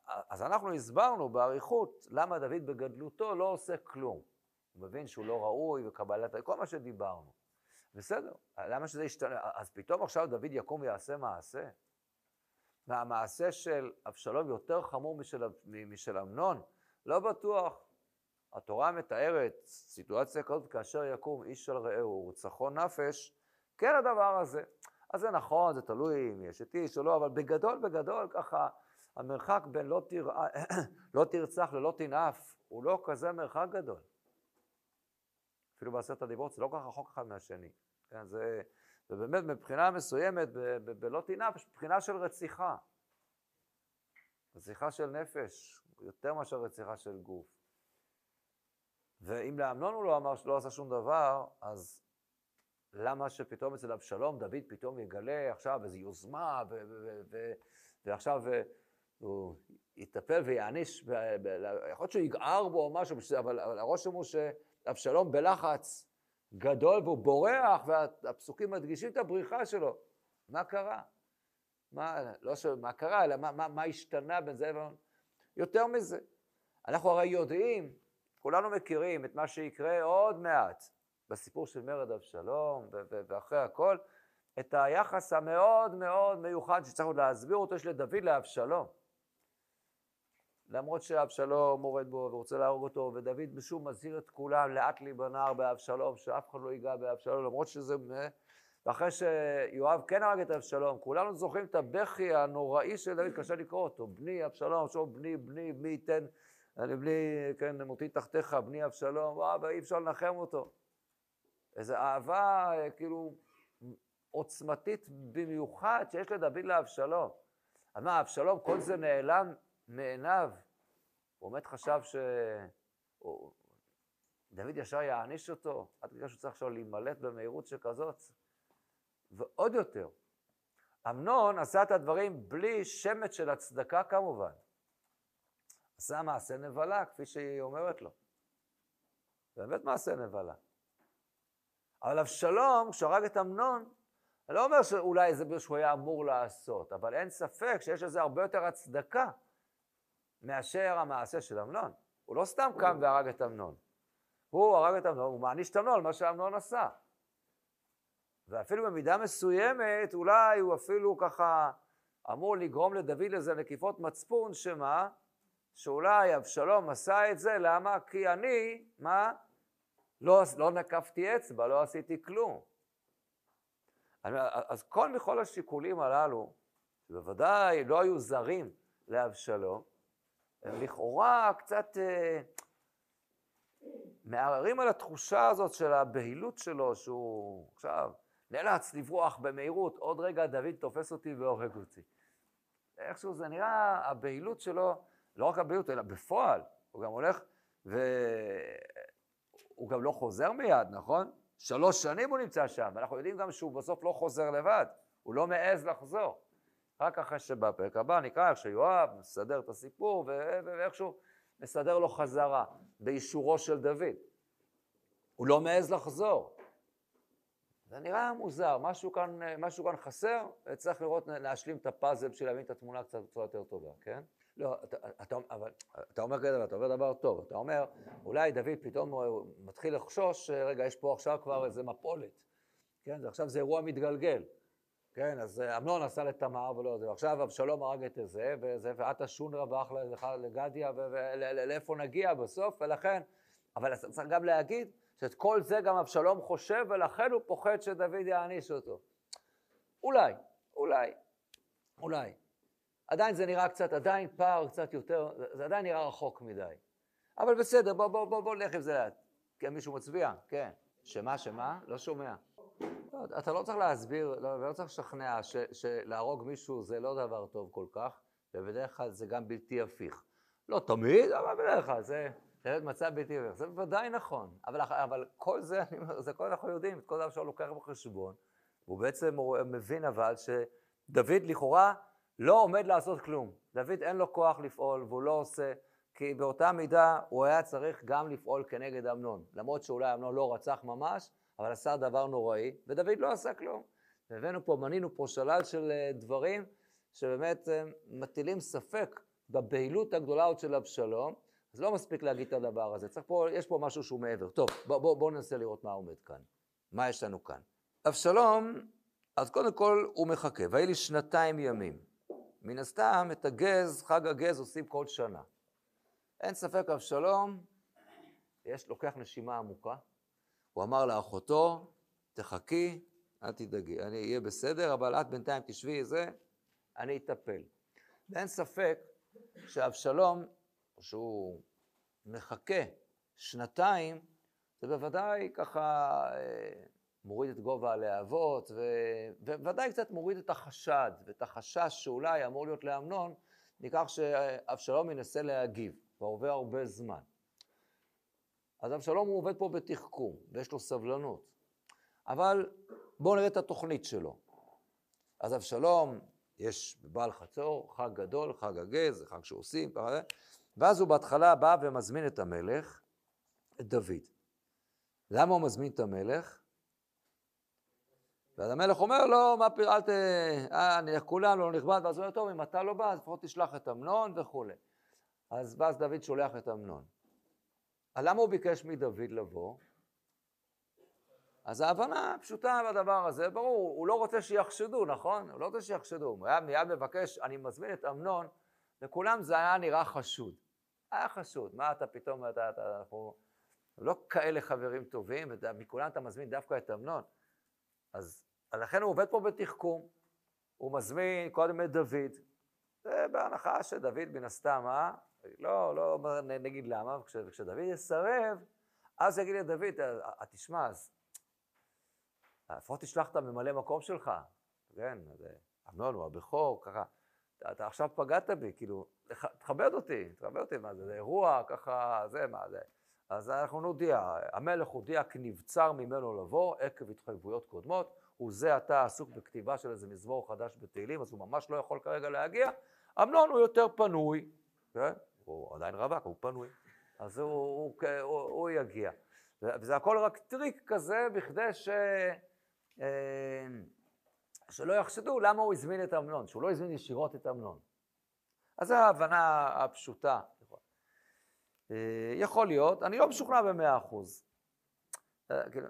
אז אנחנו הסברנו באריכות למה דוד בגדלותו לא עושה כלום. הוא מבין שהוא לא ראוי וקבלת, כל מה שדיברנו. בסדר, למה שזה ישתנה? אז פתאום עכשיו דוד יקום ויעשה מעשה? והמעשה של אבשלום יותר חמור משל, משל אמנון? לא בטוח. התורה מתארת סיטואציה כזאת כאשר יקום איש על רעהו ורצחו נפש, כן הדבר הזה. אז זה נכון, זה תלוי אם יש את איש או לא, אבל בגדול, בגדול, ככה, המרחק בין לא, תרא... לא תרצח ללא תנאף הוא לא כזה מרחק גדול. אפילו בעשרת הדיברות זה לא כל כך רחוק אחד מהשני. כן, זה, ובאמת מבחינה מסוימת, בלא תנאף, יש מבחינה של רציחה. רציחה של נפש, יותר מאשר רציחה של גוף. ואם לאמנון הוא לא אמר שלא עשה שום דבר, אז למה שפתאום אצל אבשלום דוד פתאום יגלה עכשיו איזו יוזמה, ו- ו- ו- ועכשיו אה, הוא יטפל ויעניש, יכול להיות שהוא יגער בו או משהו, אבל, אבל הרושם הוא שאבשלום בלחץ גדול והוא בורח, והפסוקים מדגישים את הבריחה שלו. מה קרה? מה, לא ש... מה קרה, אלא מה, מה, מה השתנה בין זה לבין... יותר מזה, אנחנו הרי יודעים, כולנו מכירים את מה שיקרה עוד מעט בסיפור של מרד אבשלום, ואחרי הכל, את היחס המאוד מאוד מיוחד שצריך עוד להסביר אותו, יש לדוד לאבשלום. למרות שאבשלום מורד בו ורוצה להרוג אותו, ודוד בשוב מזהיר את כולם, לאט לי בנער באבשלום, שאף אחד לא ייגע באבשלום, למרות שזה... ואחרי שיואב כן הרג את אבשלום, כולנו זוכרים את הבכי הנוראי של דוד, קשה לקרוא אותו, בני אבשלום, שוב בני, בני, מי ייתן, אני בני, כן, מותי תחתיך, בני אבשלום, וואו, אי אפשר לנחם אותו. איזו אהבה, כאילו, עוצמתית במיוחד שיש לדוד לאבשלום. אז מה, אבשלום, כל זה נעלם מעיניו. הוא באמת חשב ש... דוד ישר יעניש אותו, עד כדי שהוא צריך עכשיו להימלט במהירות שכזאת. ועוד יותר, אמנון עשה את הדברים בלי שמץ של הצדקה כמובן. עשה מעשה נבלה, כפי שהיא אומרת לו. באמת מעשה נבלה. אבל אבשלום, כשהרג את אמנון, אני לא אומר שאולי זה מה שהוא היה אמור לעשות, אבל אין ספק שיש לזה הרבה יותר הצדקה מאשר המעשה של אמנון. הוא לא סתם קם והרג את אמנון. הוא הרג את אמנון, הוא מעניש את אמנון על מה שאמנון עשה. ואפילו במידה מסוימת, אולי הוא אפילו ככה אמור לגרום לדוד לזה נקיפות מצפון, שמה? שאולי אבשלום עשה את זה, למה? כי אני, מה? לא, לא נקפתי אצבע, לא עשיתי כלום. אז כל מכל השיקולים הללו, שבוודאי לא היו זרים לאבשלום, הם לכאורה קצת אה, מערערים על התחושה הזאת של הבהילות שלו, שהוא עכשיו נאלץ לברוח במהירות, עוד רגע דוד תופס אותי והורג אותי. איכשהו זה נראה, הבהילות שלו, לא רק הבהילות, אלא בפועל, הוא גם הולך והוא גם לא חוזר מיד, נכון? שלוש שנים הוא נמצא שם, ואנחנו יודעים גם שהוא בסוף לא חוזר לבד, הוא לא מעז לחזור. רק אחרי שבפרק הבא נקרא איך שיואב מסדר את הסיפור, ואיכשהו מסדר לו חזרה, באישורו של דוד. הוא לא מעז לחזור. זה נראה מוזר, משהו כאן, משהו כאן חסר, צריך לראות, להשלים את הפאזל בשביל להבין את התמונה קצת בצורה יותר טובה, כן? לא, אתה, אתה, אבל אתה אומר כזה, אתה אומר דבר טוב, אתה אומר, אולי דוד פתאום מתחיל לחשוש, רגע, יש פה עכשיו כבר איזה מפולת, כן? עכשיו זה אירוע מתגלגל, כן? אז אמנון עשה לתמר ולא זה, ועכשיו אבשלום הרג את זה, וזה, ועטה שונרה ברח לגדיה, ולאיפה נגיע בסוף, ולכן, אבל צריך גם להגיד, שאת כל זה גם אבשלום חושב, ולכן הוא פוחד שדוד יעניש אותו. אולי, אולי, אולי. עדיין זה נראה קצת, עדיין פער קצת יותר, זה עדיין נראה רחוק מדי. אבל בסדר, בוא, בוא, בוא, בוא נלך עם זה לאט. כן, מישהו מצביע? כן. שמה, שמה? לא שומע. לא, אתה לא צריך להסביר, לא, לא צריך לשכנע שלהרוג מישהו זה לא דבר טוב כל כך, ובדרך כלל זה גם בלתי הפיך. לא תמיד, אבל בדרך כלל זה... באמת מצב בלתי עובר. זה בוודאי נכון, אבל, אבל כל זה, אני אומר, זה כל אנחנו יודעים, את כל זה אפשר לוקח בחשבון. הוא בעצם מבין אבל שדוד לכאורה לא עומד לעשות כלום. דוד אין לו כוח לפעול והוא לא עושה, כי באותה מידה הוא היה צריך גם לפעול כנגד אמנון. למרות שאולי אמנון לא רצח ממש, אבל עשה דבר נוראי, ודוד לא עשה כלום. הבאנו פה, מנינו פה שלל של אה, דברים שבאמת אה, מטילים ספק בבהילות הגדולה עוד של אבשלום, אז לא מספיק להגיד את הדבר הזה, צריך פה, יש פה משהו שהוא מעבר. טוב, בואו בוא, בוא ננסה לראות מה עומד כאן. מה יש לנו כאן? אבשלום, אז קודם כל הוא מחכה, והיו לי שנתיים ימים. מן הסתם, את הגז, חג הגז עושים כל שנה. אין ספק, אבשלום, יש, לוקח נשימה עמוקה. הוא אמר לאחותו, תחכי, אל תדאגי, אני אהיה בסדר, אבל את בינתיים תשבי, זה, אני אטפל. ואין ספק שאבשלום, שהוא מחכה שנתיים, זה בוודאי ככה אה, מוריד את גובה הלהבות, ובוודאי קצת מוריד את החשד ואת החשש שאולי אמור להיות לאמנון, מכך שאבשלום ינסה להגיב, כבר עובר הרבה זמן. אז אבשלום הוא עובד פה בתחכום, ויש לו סבלנות. אבל בואו נראה את התוכנית שלו. אז אבשלום, יש בבעל חצור, חג גדול, חג הגז, זה חג שעושים, ככה, ואז הוא בהתחלה בא ומזמין את המלך, את דוד. למה הוא מזמין את המלך? ואז המלך אומר לו, מה פיר, אל ת... אה, כולנו לא נכבד, ואז הוא אומר, טוב, אם אתה לא בא, אז לפחות תשלח את אמנון וכולי. אז ואז דוד שולח את אמנון. למה הוא ביקש מדוד לבוא? אז ההבנה פשוטה בדבר הזה, ברור, הוא לא רוצה שיחשדו, נכון? הוא לא רוצה שיחשדו. הוא היה מיד מבקש, אני מזמין את אמנון, לכולם זה היה נראה חשוד. היה חשוד, מה אתה פתאום, אתה, אתה, אנחנו לא כאלה חברים טובים, ומכולם אתה מזמין דווקא את אמנון. אז לכן הוא עובד פה בתחכום. הוא מזמין קודם את דוד, זה בהנחה שדוד מן הסתם, אה? לא, לא נגיד למה, וכש, וכשדוד יסרב, אז יגיד לדוד, תשמע, אז לפחות תשלח את הממלא מקום שלך, כן, אמנון הוא הבכור, ככה, אתה, אתה עכשיו פגעת בי, כאילו, תכבד אותי, תכבד אותי, מה זה, זה אירוע, ככה, זה, מה זה. אז אנחנו נודיע, המלך הודיע כי נבצר ממנו לבוא עקב התחייבויות קודמות, הוא זה עתה עסוק בכתיבה של איזה מזמור חדש בתהילים, אז הוא ממש לא יכול כרגע להגיע. אמנון הוא יותר פנוי, כן? הוא עדיין רווק, הוא פנוי, אז הוא, הוא, הוא, הוא יגיע. וזה הכל רק טריק כזה בכדי ש... אה, שלא יחשדו למה הוא הזמין את אמנון, שהוא לא הזמין ישירות את אמנון. אז זו ההבנה הפשוטה. אה, יכול להיות, אני לא משוכנע במאה אחוז. אה, כאילו,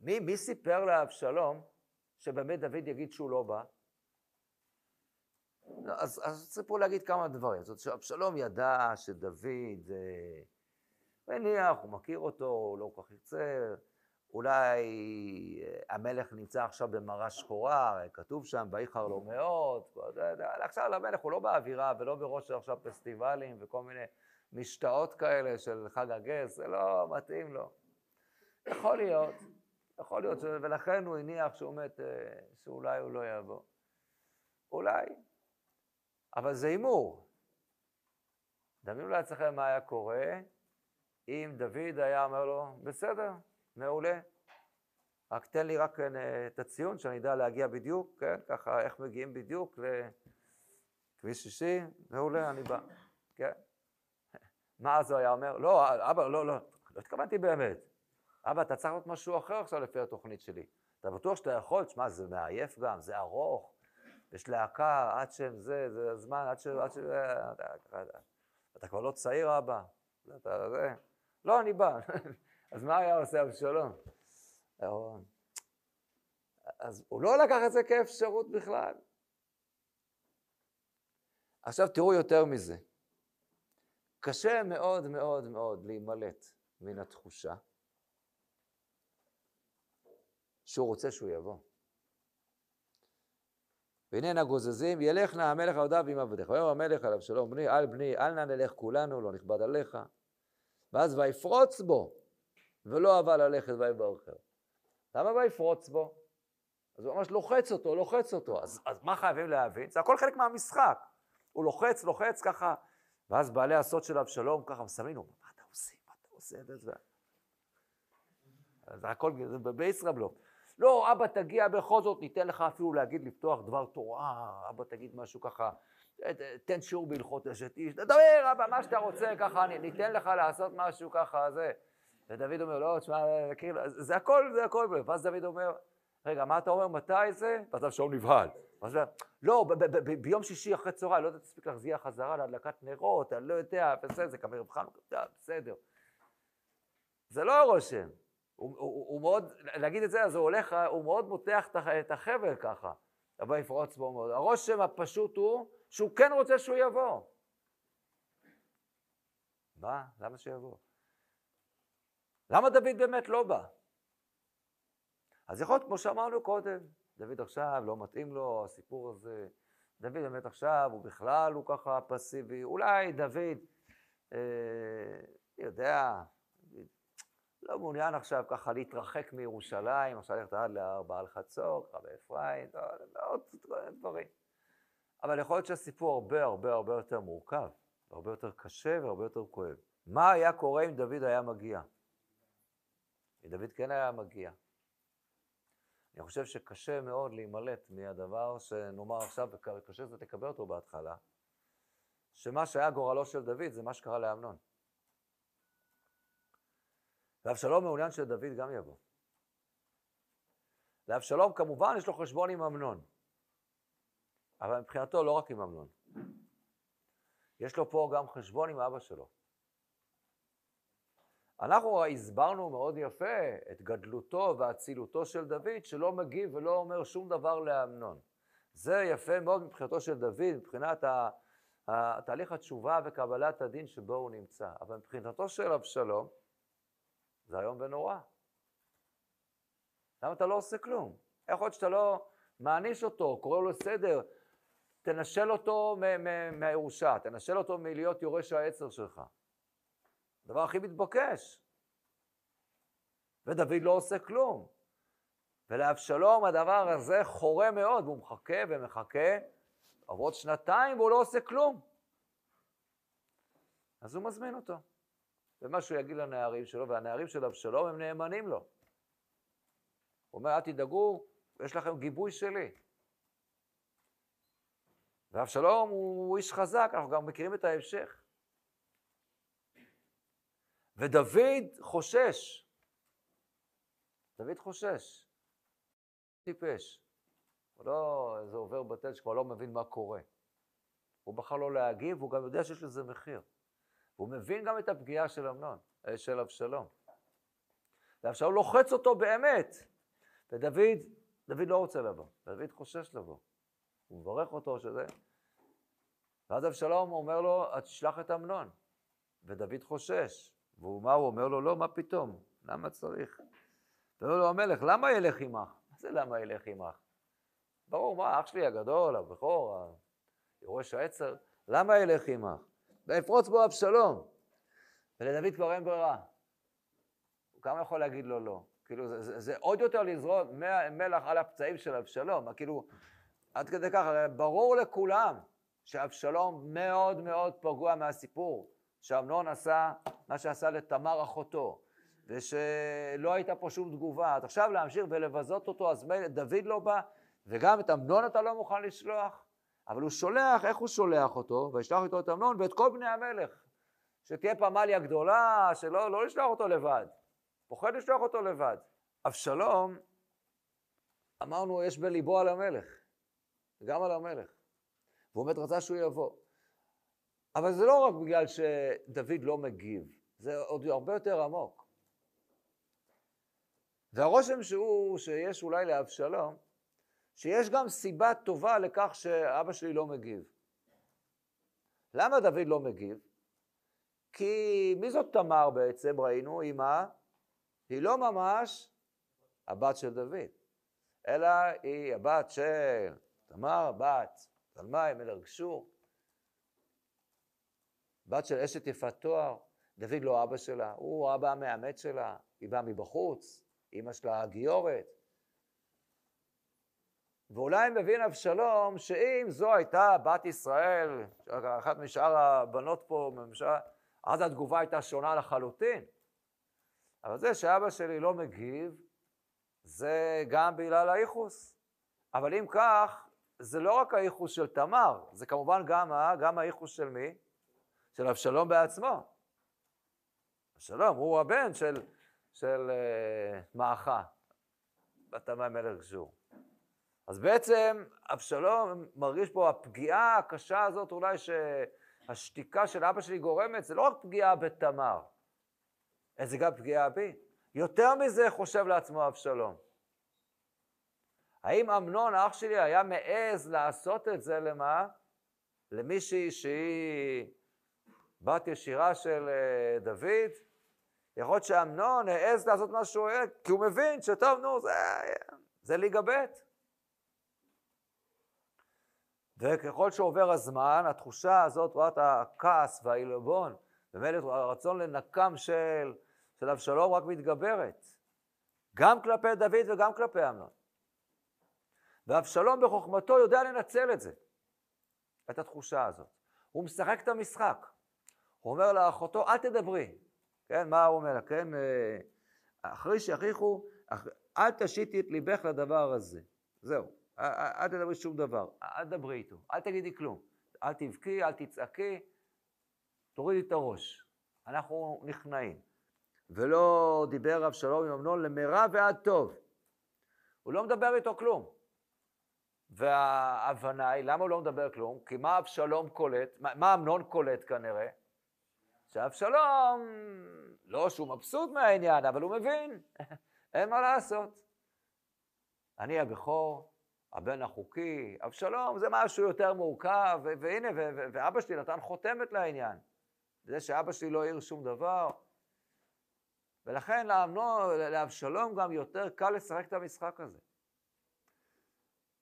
מי, מי סיפר לאבשלום שבאמת דוד יגיד שהוא לא בא? אז, אז צריך פה להגיד כמה דברים. זאת אומרת שאבשלום ידע שדוד, מניח, הוא מכיר אותו, הוא לא כל כך ירצה, אולי אה, המלך נמצא עכשיו במראה שחורה, כתוב שם, ואיחר לו מאוד, עכשיו למלך הוא לא באווירה ולא בראש עכשיו פסטיבלים וכל מיני משתאות כאלה של חג הגז, זה לא מתאים לו. יכול להיות, יכול להיות, ולכן הוא הניח שהוא מת, אה, שאולי הוא לא יבוא. אולי, אבל זה הימור. דמיינו לעצמכם מה היה קורה אם דוד היה אומר לו, בסדר, מעולה. רק תן לי רק אה, את הציון, שאני אדע להגיע בדיוק, כן? ככה, איך מגיעים בדיוק לכביש שישי, מעולה, אני בא, כן? מה אז הוא היה אומר? לא, אבא, לא, לא, לא התכוונתי באמת. אבא, אתה צריך להיות משהו אחר עכשיו לפי התוכנית שלי. אתה בטוח שאתה יכול? תשמע, זה מעייף גם, זה ארוך, יש להקה, עד שהם זה, זה הזמן, עד ש... עד ש... אתה, אתה כבר לא צעיר, אבא. אתה, זה... לא, אני בא. אז מה היה עושה אבשלום? אז הוא לא לקח את זה כאפשרות בכלל. עכשיו תראו יותר מזה. קשה מאוד מאוד מאוד להימלט מן התחושה שהוא רוצה שהוא יבוא. והנה נגוזזים, ילך נא המלך עבדיו עם עבדיך. ויאמר המלך על אבשלום בני, אל בני, אל נא נלך כולנו, לא נכבד עליך. ואז ויפרוץ בו, ולא אהבה ללכת ויברכר. למה ויפרוץ בו? אז הוא ממש לוחץ אותו, לוחץ אותו. אז, אז מה חייבים להבין? זה הכל חלק מהמשחק. הוא לוחץ, לוחץ ככה, ואז בעלי הסוד של אבשלום ככה מסמנים לו, מה אתה עושים? מה אתה עושה? זה הכל, זה בישראבלוף. לא, אבא תגיע בכל זאת, ניתן לך אפילו להגיד, לפתוח דבר תורה, אבא תגיד משהו ככה, תן שיעור בהלכות אשת איש, תדבר אבא, מה שאתה רוצה, ככה, ניתן לך לעשות משהו ככה, זה. ודוד אומר, לא, תשמע, כאילו, זה הכל, זה הכל, ואז דוד אומר, רגע, מה אתה אומר, מתי זה? ואז אבשלום נבהל. אז לא, ביום שישי אחרי צהריים, לא יודע, תספיק להחזיר חזרה להדלקת נרות, אני לא יודע, בסדר, זה כמובן חנוכה, בסדר. זה לא הרושם. הוא, הוא, מאוד, להגיד את זה, אז הוא הולך, הוא מאוד מותח את החבל ככה, אבל יפרוץ בו מאוד. הרושם הפשוט הוא שהוא כן רוצה שהוא יבוא. מה? למה שיבוא? למה דוד באמת לא בא? אז יכול להיות, כמו שאמרנו קודם, דוד עכשיו לא מתאים לו הסיפור הזה, דוד באמת עכשיו הוא בכלל, הוא ככה פסיבי, אולי דוד, אה, יודע, לא מעוניין עכשיו ככה להתרחק מירושלים, עכשיו ללכת עד להר בעל חצור, ככה באפרים, ועוד דברים. אבל יכול להיות שהסיפור הרבה הרבה הרבה יותר מורכב, הרבה יותר קשה והרבה יותר כואב. מה היה קורה אם דוד היה מגיע? אם דוד כן היה מגיע. אני חושב שקשה מאוד להימלט מהדבר שנאמר עכשיו, וקשה זה תקבל אותו בהתחלה, שמה שהיה גורלו של דוד זה מה שקרה לאמנון. ואבשלום מעוניין שדוד גם יבוא. לאבשלום כמובן יש לו חשבון עם אמנון, אבל מבחינתו לא רק עם אמנון. יש לו פה גם חשבון עם אבא שלו. אנחנו הסברנו מאוד יפה את גדלותו ואצילותו של דוד, שלא מגיב ולא אומר שום דבר לאמנון. זה יפה מאוד מבחינתו של דוד, מבחינת תהליך התשובה וקבלת הדין שבו הוא נמצא. אבל מבחינתו של אבשלום, זה איום ונורא. למה אתה לא עושה כלום? איך להיות שאתה לא מעניש אותו, קורא לו לסדר, תנשל אותו מהירושה, תנשל אותו מלהיות יורש העצר שלך. הדבר הכי מתבקש. ודוד לא עושה כלום. ולאבשלום הדבר הזה חורה מאוד, והוא מחכה ומחכה, עברות שנתיים והוא לא עושה כלום. אז הוא מזמין אותו. ומה שהוא יגיד לנערים שלו, והנערים של אבשלום הם נאמנים לו. הוא אומר, אל תדאגו, יש לכם גיבוי שלי. ואבשלום הוא איש חזק, אנחנו גם מכירים את ההמשך. ודוד חושש. דוד חושש. טיפש. הוא לא איזה עובר בתל שכבר לא מבין מה קורה. הוא בחר לא להגיב, והוא גם יודע שיש לזה מחיר. והוא מבין גם את הפגיעה של אמנון, אה, של אבשלום. ואבשלום לוחץ אותו באמת. ודוד, דוד לא רוצה לבוא, דוד חושש לבוא. הוא מברך אותו שזה... ואז אבשלום אומר לו, תשלח את אמנון. ודוד חושש. והוא מה הוא אומר לו? לא, מה פתאום? למה צריך? ואומר לו המלך, למה ילך עמך? מה זה למה ילך עמך? ברור, מה, אח שלי הגדול, הבכור, יורש העצר, למה ילך עמך? ויפרוץ בו אבשלום. ולדוד כבר אין ברירה. הוא כמה יכול להגיד לו לא? כאילו, זה, זה, זה עוד יותר לזרוק מלח על הפצעים של אבשלום. כאילו, עד כדי כך, ברור לכולם שאבשלום מאוד מאוד פגוע מהסיפור, שאמנון עשה מה שעשה לתמר אחותו, ושלא הייתה פה שום תגובה. אז עכשיו להמשיך ולבזות אותו, אז דוד לא בא, וגם את אמנון אתה לא מוכן לשלוח? אבל הוא שולח, איך הוא שולח אותו? וישלח איתו את אמנון ואת כל בני המלך. שתהיה פמליה גדולה, שלא לא לשלוח אותו לבד. פוחד לשלוח אותו לבד. אבשלום, אמרנו, יש בליבו על המלך, גם על המלך. והוא באמת רצה שהוא יבוא. אבל זה לא רק בגלל שדוד לא מגיב, זה עוד הרבה יותר עמוק. והרושם שהוא, שיש אולי לאבשלום, שיש גם סיבה טובה לכך שאבא שלי לא מגיב. למה דוד לא מגיב? כי מי זאת תמר בעצם, ראינו, היא? היא לא ממש הבת של דוד, אלא היא הבת של תמר, בת תלמי, מלך גשור, בת של אשת יפת תואר, דוד לא אבא שלה, הוא אבא המאמץ שלה, היא באה מבחוץ, אימא שלה הגיורת. ואולי מבין אבשלום שאם זו הייתה בת ישראל, אחת משאר הבנות פה, ממשלה, אז התגובה הייתה שונה לחלוטין. אבל זה שאבא שלי לא מגיב, זה גם בגלל הייחוס. אבל אם כך, זה לא רק הייחוס של תמר, זה כמובן גם, גם הייחוס של מי? של אבשלום בעצמו. אבשלום הוא הבן של, של uh, מאחה, בתמי מלך גשור. אז בעצם אבשלום מרגיש פה הפגיעה הקשה הזאת, אולי שהשתיקה של אבא שלי גורמת, זה לא רק פגיעה בתמר, זה גם פגיעה בי. יותר מזה חושב לעצמו אבשלום. האם אמנון, אח שלי, היה מעז לעשות את זה למה? למישהי שהיא בת ישירה של אה, דוד? יכול להיות שאמנון העז לעשות מה שהוא אוהב, כי הוא מבין שטוב, נו, זה, זה ליגה ב'. וככל שעובר הזמן, התחושה הזאת, תחושת הכעס והעילבון, באמת הרצון לנקם של, של אבשלום רק מתגברת, גם כלפי דוד וגם כלפי אמנון. ואבשלום בחוכמתו יודע לנצל את זה, את התחושה הזאת. הוא משחק את המשחק. הוא אומר לאחותו, אל תדברי. כן, מה הוא אומר לה? כן, אה, אחרי שיכריחו, אל תשיתי את ליבך לדבר הזה. זהו, אל תדברי שום דבר, אל תדברי איתו, אל תגידי כלום. אל תבכי, אל תצעקי, תורידי את הראש. אנחנו נכנעים. ולא דיבר אבשלום עם אמנון למרע ועד טוב. הוא לא מדבר איתו כלום. וההבנה היא, למה הוא לא מדבר כלום? כי מה אבשלום קולט? מה אמנון קולט כנראה? שאבשלום, לא שהוא מבסוט מהעניין, אבל הוא מבין, אין מה לעשות. אני הבכור, הבן החוקי, אבשלום זה משהו יותר מורכב, והנה, ואבא שלי נתן חותמת לעניין. זה שאבא שלי לא העיר שום דבר. ולכן לאמנון, לאבשלום גם יותר קל לשחק את המשחק הזה.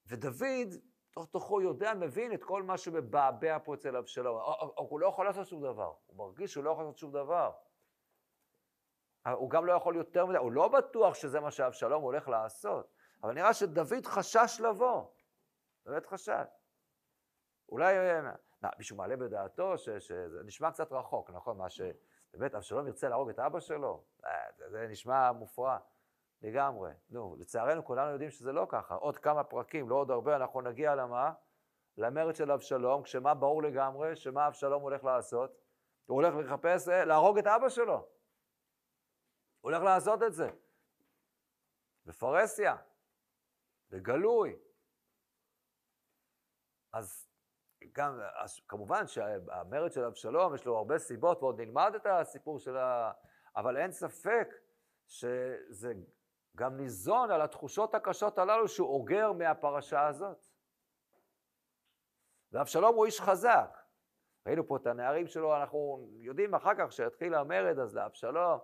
ודוד, תוך תוכו יודע, מבין את כל מה שמבעבע פה אצל אבשלום. הוא לא יכול לעשות שום דבר, הוא מרגיש שהוא לא יכול לעשות שום דבר. הוא גם לא יכול יותר מדי, הוא לא בטוח שזה מה שאבשלום הולך לעשות, אבל נראה שדוד חשש לבוא, באמת חשש. אולי, מה, מישהו מעלה בדעתו שזה נשמע קצת רחוק, נכון? מה שבאמת אבשלום ירצה להרוג את אבא שלו? אה, זה, זה נשמע מופרע. לגמרי. נו, לצערנו כולנו יודעים שזה לא ככה. עוד כמה פרקים, לא עוד הרבה, אנחנו נגיע למה? למרד של אבשלום, כשמה ברור לגמרי? שמה אבשלום הולך לעשות? הוא הולך לחפש, אה, להרוג את אבא שלו. הוא הולך לעשות את זה. בפרהסיה, בגלוי. אז גם, אז כמובן שהמרד של אבשלום יש לו הרבה סיבות, ועוד נלמד את הסיפור של ה... אבל אין ספק שזה גם ניזון על התחושות הקשות הללו שהוא אוגר מהפרשה הזאת. ואבשלום הוא איש חזק. ראינו פה את הנערים שלו, אנחנו יודעים אחר כך שהתחיל המרד, אז לאבשלום,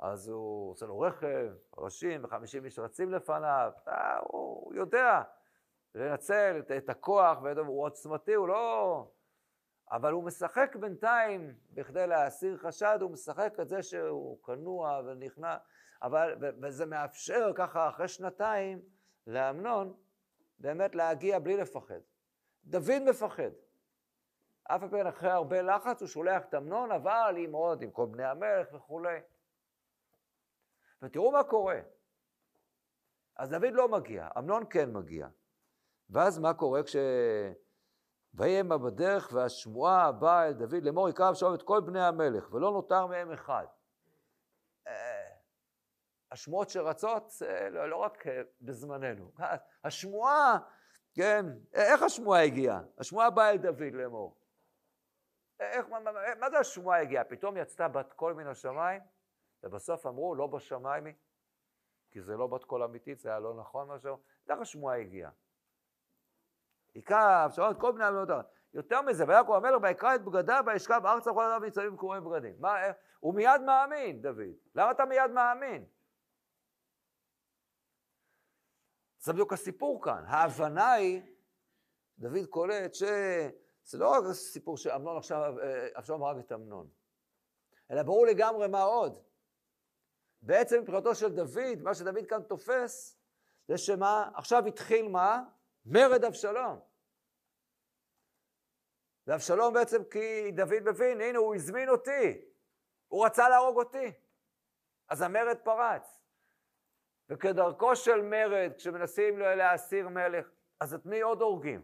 אז הוא עושה לו רכב, ראשים וחמישים איש רצים לפניו, אה, הוא יודע לנצל את, את הכוח, הוא עוצמתי, הוא לא... אבל הוא משחק בינתיים, בכדי להסיר חשד, הוא משחק את זה שהוא כנוע ונכנע. אבל, וזה מאפשר ככה אחרי שנתיים לאמנון באמת להגיע בלי לפחד. דוד מפחד. אף פעם אחרי הרבה לחץ הוא שולח את אמנון, אבל עם עוד, עם כל בני המלך וכולי. ותראו מה קורה. אז דוד לא מגיע, אמנון כן מגיע. ואז מה קורה כש... ויהמה בדרך והשמועה הבאה אל דוד לאמור יקרב שם את כל בני המלך ולא נותר מהם אחד. השמועות שרצות, לא, לא רק אה, בזמננו. השמועה, כן, איך השמועה הגיעה? השמועה באה אל דוד לאמור. איך, מה, מה, מה זה השמועה הגיעה? פתאום יצאה בת קול מן השמיים, ובסוף אמרו, לא בשמיים היא, כי זה לא בת קול אמיתית, זה היה לא נכון משהו. איך השמועה הגיעה? עיקר, שמעון כל בני המלאות. יותר מזה, ויקום המלך ויקרא את בגדיו וישכב ארצה כל אדם ניצבים קרועים בגדים. מה, הוא מיד מאמין, דוד. למה אתה מיד מאמין? זה בדיוק הסיפור כאן. ההבנה היא, דוד קולט שזה לא רק סיפור שאמנון עכשיו, אבשלום הרג את אמנון, אלא ברור לגמרי מה עוד. בעצם מבחינתו של דוד, מה שדוד כאן תופס, זה שמה, עכשיו התחיל מה? מרד אבשלום. ואבשלום בעצם כי דוד מבין, הנה הוא הזמין אותי, הוא רצה להרוג אותי. אז המרד פרץ. וכדרכו של מרד, כשמנסים להסיר מלך, אז את מי עוד הורגים?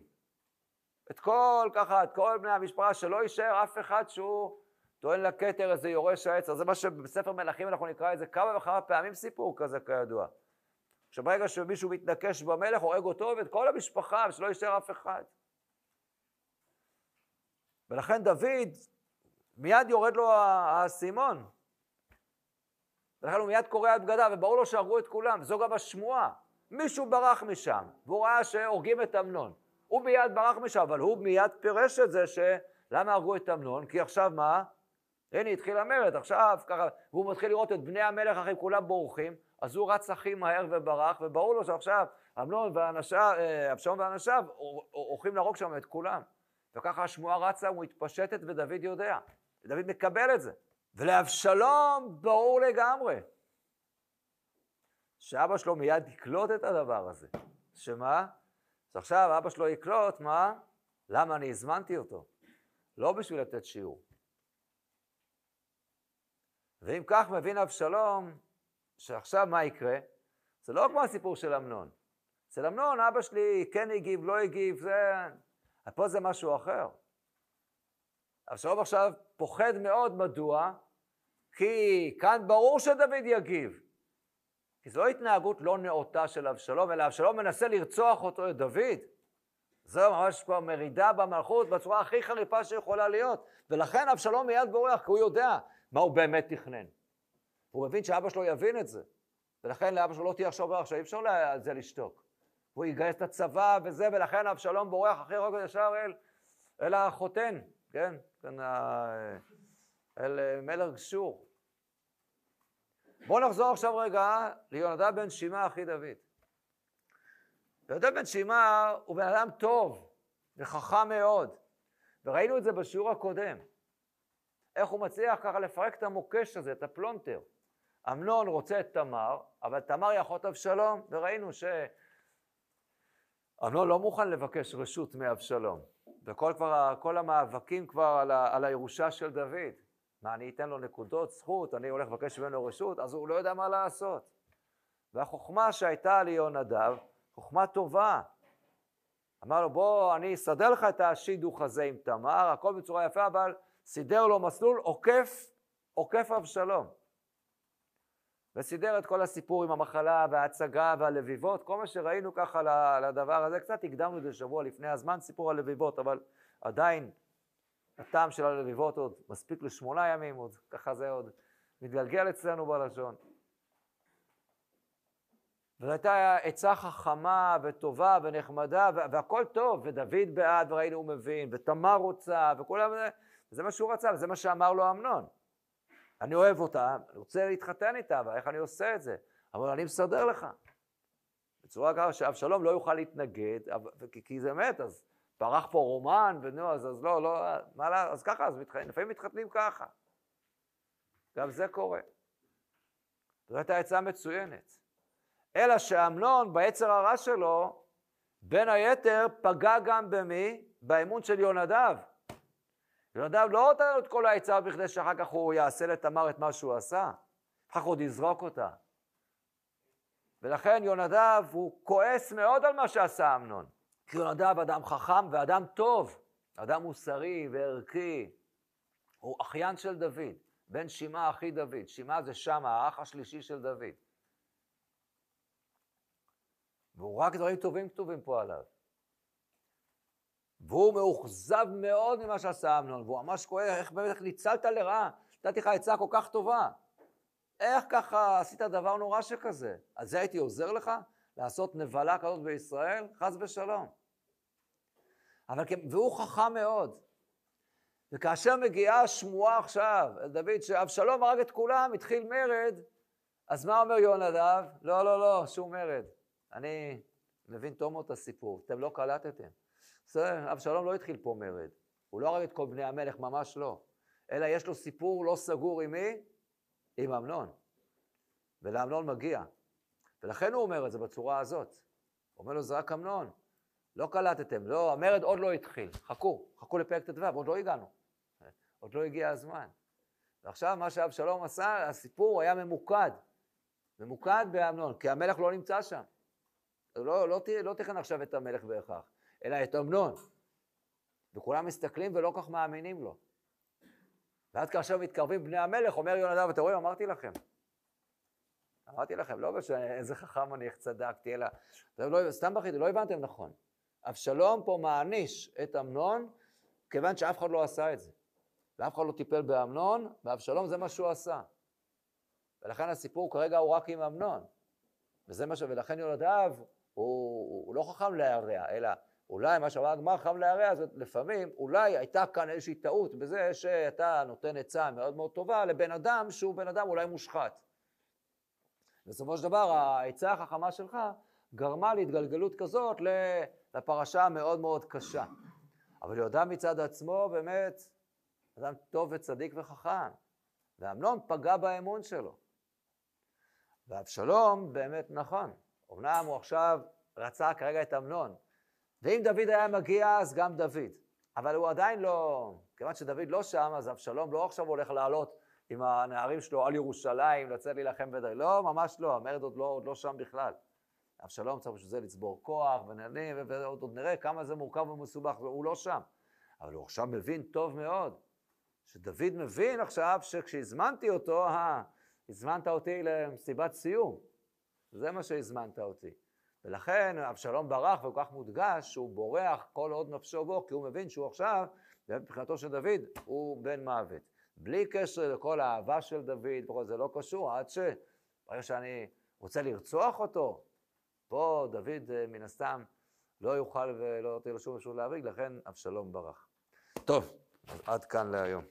את כל, ככה, את כל בני המשפחה, שלא יישאר אף אחד שהוא טוען לכתר איזה יורש. אז זה מה שבספר מלכים אנחנו נקרא את זה כמה וכמה פעמים סיפור כזה כידוע. שברגע שמישהו מתנקש במלך, הורג אותו ואת כל המשפחה, ושלא יישאר אף אחד. ולכן דוד, מיד יורד לו האסימון. ולכן הוא מיד קורע את בגדיו, וברור לו שהרגו את כולם, וזו גם השמועה. מישהו ברח משם, והוא ראה שהורגים את אמנון. הוא מיד ברח משם, אבל הוא מיד פירש את זה שלמה הרגו את אמנון? כי עכשיו מה? הנה התחיל המרד, עכשיו ככה, והוא מתחיל לראות את בני המלך אחרי כולם בורחים, אז הוא רץ הכי מהר וברח, וברור לו שעכשיו אמנון ואנשיו, אה, אבשלום ואנשיו הולכים להרוג שם את כולם. וככה השמועה רצה ומתפשטת ודוד יודע. ודוד מקבל את זה. ולאבשלום ברור לגמרי שאבא שלו מיד יקלוט את הדבר הזה. שמה? אז עכשיו אבא שלו יקלוט, מה? למה אני הזמנתי אותו? לא בשביל לתת שיעור. ואם כך מבין אבשלום, שעכשיו מה יקרה? זה לא כמו הסיפור של אמנון. אצל אמנון אבא שלי כן הגיב, לא הגיב, זה... פה זה משהו אחר. אבשלום עכשיו פוחד מאוד, מדוע? כי כאן ברור שדוד יגיב. כי זו התנהגות לא נאותה של אבשלום, אלא אבשלום מנסה לרצוח אותו, את דוד. זו ממש כבר מרידה במלכות בצורה הכי חריפה שיכולה להיות. ולכן אבשלום מיד בורח, כי הוא יודע מה הוא באמת תכנן. הוא מבין שאבא שלו יבין את זה. ולכן לאבא שלו לא תהיה עכשיו בורח, אי אפשר על זה לשתוק. הוא יגייס את הצבא וזה, ולכן אבשלום בורח אחרי רוגע ישר אל, אל החותן, כן? כן, אל מלך גשור. בואו נחזור עכשיו רגע ליונדב בן שמעה אחי דוד. יונדב בן שמעה הוא בן אדם טוב וחכם מאוד, וראינו את זה בשיעור הקודם. איך הוא מצליח ככה לפרק את המוקש הזה, את הפלונטר. אמנון רוצה את תמר, אבל תמר היא אחות אבשלום, וראינו שאמנון לא מוכן לבקש רשות מאבשלום. וכל כבר, כל המאבקים כבר על, ה, על הירושה של דוד. מה, אני אתן לו נקודות זכות, אני הולך לבקש ממנו רשות, אז הוא לא יודע מה לעשות. והחוכמה שהייתה ליהונדב, חוכמה טובה. אמר לו, בוא, אני אסדר לך את השידוך הזה עם תמר, הכל בצורה יפה, אבל סידר לו מסלול עוקף, עוקף אבשלום. וסידר את כל הסיפור עם המחלה וההצגה והלביבות, כל מה שראינו ככה לדבר הזה, קצת הקדמנו את זה שבוע לפני הזמן, סיפור הלביבות, אבל עדיין הטעם של הלביבות עוד מספיק לשמונה ימים, עוד ככה זה עוד מתגלגל אצלנו בלשון. וזו הייתה עצה חכמה וטובה ונחמדה, והכל טוב, ודוד בעד, וראינו הוא מבין, ותמר רוצה, וכולם, וזה מה שהוא רצה, וזה מה שאמר לו אמנון. אני אוהב אותה, אני רוצה להתחתן איתה, אבל איך אני עושה את זה? אבל אני מסדר לך. בצורה ככה שאבשלום לא יוכל להתנגד, כי, כי זה מת, אז פרח פה רומן, ונו, אז, אז לא, לא, מה לה, אז ככה, אז מתח... לפעמים מתחתנים ככה. גם זה קורה. זו הייתה עצה מצוינת. אלא שאמנון, ביצר הרע שלו, בין היתר פגע גם במי? באמון של יונדב. יונדב לא נותן לו את כל העצה בכדי שאחר כך הוא יעשה לתמר את מה שהוא עשה. אחר כך עוד יזרוק אותה. ולכן יונדב הוא כועס מאוד על מה שעשה אמנון. כי יונדב אדם חכם ואדם טוב, אדם מוסרי וערכי. הוא אחיין של דוד, בן שמעה אחי דוד. שמעה זה שמה, האח השלישי של דוד. והוא רק דברים טובים כתובים פה עליו. והוא מאוכזב מאוד ממה שעשה אמנון, והוא ממש כואב, איך באמת ניצלת לרעה, נתתי לך עצה כל כך טובה. איך ככה עשית דבר נורא שכזה? על זה הייתי עוזר לך? לעשות נבלה כזאת בישראל? חס ושלום. אבל כן, והוא חכם מאוד. וכאשר מגיעה השמועה עכשיו אל דוד שאבשלום הרג את כולם, התחיל מרד, אז מה אומר יונדב? לא, לא, לא, שום מרד. אני מבין טוב מאוד את הסיפור, אתם לא קלטתם. בסדר, אבשלום לא התחיל פה מרד. הוא לא הרג את כל בני המלך, ממש לא. אלא יש לו סיפור לא סגור עם מי? עם אמנון. ולאמנון מגיע. ולכן הוא אומר את זה בצורה הזאת. הוא אומר לו, זה רק אמנון. לא קלטתם, לא, המרד עוד לא התחיל. חכו, חכו לפרק ט"ו, עוד לא הגענו. עוד לא הגיע הזמן. ועכשיו מה שאבשלום עשה, הסיפור היה ממוקד. ממוקד באמנון, כי המלך לא נמצא שם. לא, לא, לא תכן עכשיו את המלך בהכרח, אלא את אמנון. וכולם מסתכלים ולא כך מאמינים לו. ואז כאשר מתקרבים בני המלך, אומר יונדב, אתם רואים, אמרתי לכם. אמרתי לכם, לא איזה חכם אני, איך צדקתי, אלא, לא, סתם בכיתי, לא הבנתם נכון. אבשלום פה מעניש את אמנון, כיוון שאף אחד לא עשה את זה. ואף אחד לא טיפל באמנון, ואבשלום זה מה שהוא עשה. ולכן הסיפור כרגע הוא רק עם אמנון. וזה מה ש... ולכן יונדב הוא, הוא לא חכם להרע, אלא אולי מה שאמר הגמר חכם להרע, זה לפעמים, אולי הייתה כאן איזושהי טעות בזה שאתה נותן עצה מאוד מאוד טובה לבן אדם שהוא בן אדם אולי מושחת. בסופו של דבר העצה החכמה שלך גרמה להתגלגלות כזאת לפרשה המאוד מאוד קשה. אבל יהודה מצד עצמו באמת אדם טוב וצדיק וחכם, ואמנון פגע באמון שלו. ואבשלום באמת נכון, אמנם הוא עכשיו רצה כרגע את אמנון, ואם דוד היה מגיע אז גם דוד, אבל הוא עדיין לא, כיוון שדוד לא שם, אז אבשלום לא עכשיו הולך לעלות עם הנערים שלו על ירושלים, לצאת להילחם בדוד, לא, ממש לא, המרד עוד לא, עוד לא שם בכלל. אבשלום צריך בשביל זה לצבור כוח, ונענים, ועוד עוד נראה כמה זה מורכב ומסובך, והוא לא שם. אבל הוא עכשיו מבין טוב מאוד, שדוד מבין עכשיו שכשהזמנתי אותו, אה, הזמנת אותי למסיבת סיום. זה מה שהזמנת אותי. ולכן אבשלום ברח וכל כך מודגש שהוא בורח כל עוד נפשו בו, כי הוא מבין שהוא עכשיו, מבחינתו של דוד, הוא בן מוות. בלי קשר לכל האהבה של דוד, זה לא קשור, עד ש... ברגע שאני רוצה לרצוח אותו, פה דוד אה, מן הסתם לא יוכל ולא תהיה לו שום אפשרות להביא, לכן אבשלום ברח. טוב, אז עד כאן להיום.